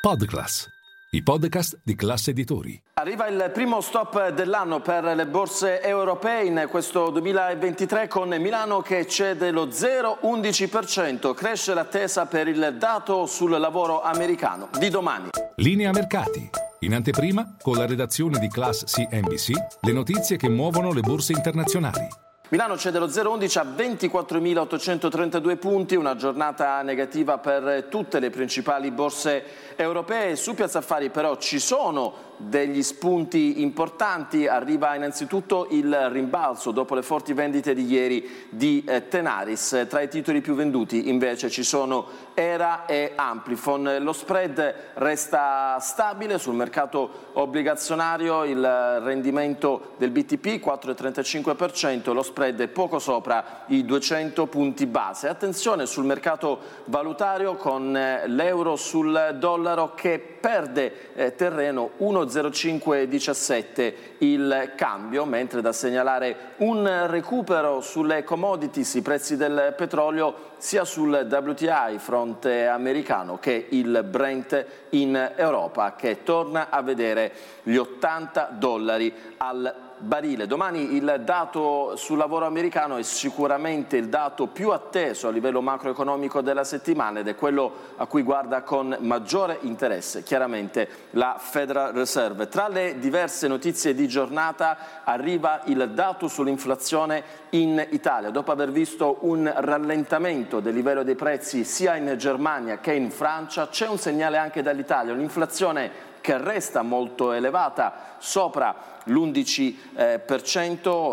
Podclass, i podcast di classe editori. Arriva il primo stop dell'anno per le borse europee in questo 2023 con Milano che cede lo 0,11%. Cresce l'attesa per il dato sul lavoro americano di domani. Linea mercati. In anteprima, con la redazione di Class CNBC, le notizie che muovono le borse internazionali. Milano cede lo 0,11 a 24.832 punti, una giornata negativa per tutte le principali borse europee. Su Piazza Affari però ci sono degli spunti importanti, arriva innanzitutto il rimbalzo dopo le forti vendite di ieri di eh, Tenaris. Tra i titoli più venduti invece ci sono Era e Amplifon. Lo spread resta stabile sul mercato obbligazionario, il rendimento del BTP 4,35%, lo spread spread poco sopra i 200 punti base. Attenzione sul mercato valutario con eh, l'euro sul dollaro che perde eh, terreno 1,0517 il cambio, mentre da segnalare un recupero sulle commodities, i prezzi del petrolio sia sul WTI fronte americano che il Brent in Europa che torna a vedere gli 80 dollari al barile. Domani il dato sul lavoro americano è sicuramente il dato più atteso a livello macroeconomico della settimana ed è quello a cui guarda con maggiore interesse chiaramente la Federal Reserve. Tra le diverse notizie di giornata arriva il dato sull'inflazione in Italia. Dopo aver visto un rallentamento del livello dei prezzi sia in Germania che in Francia, c'è un segnale anche dall'Italia, un'inflazione che resta molto elevata, sopra l'11%, eh,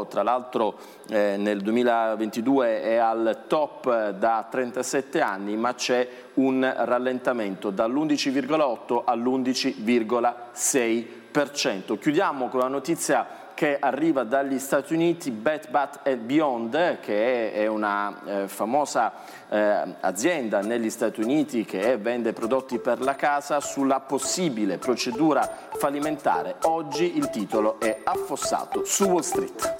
tra l'altro eh, nel 2022 è al top da 37 anni, ma c'è un rallentamento dall'11,8 all'11,6%. Chiudiamo con la notizia che arriva dagli Stati Uniti, Bet Bat Beyond, che è una eh, famosa eh, azienda negli Stati Uniti che vende prodotti per la casa, sulla possibile procedura fallimentare. Oggi il titolo è affossato su Wall Street.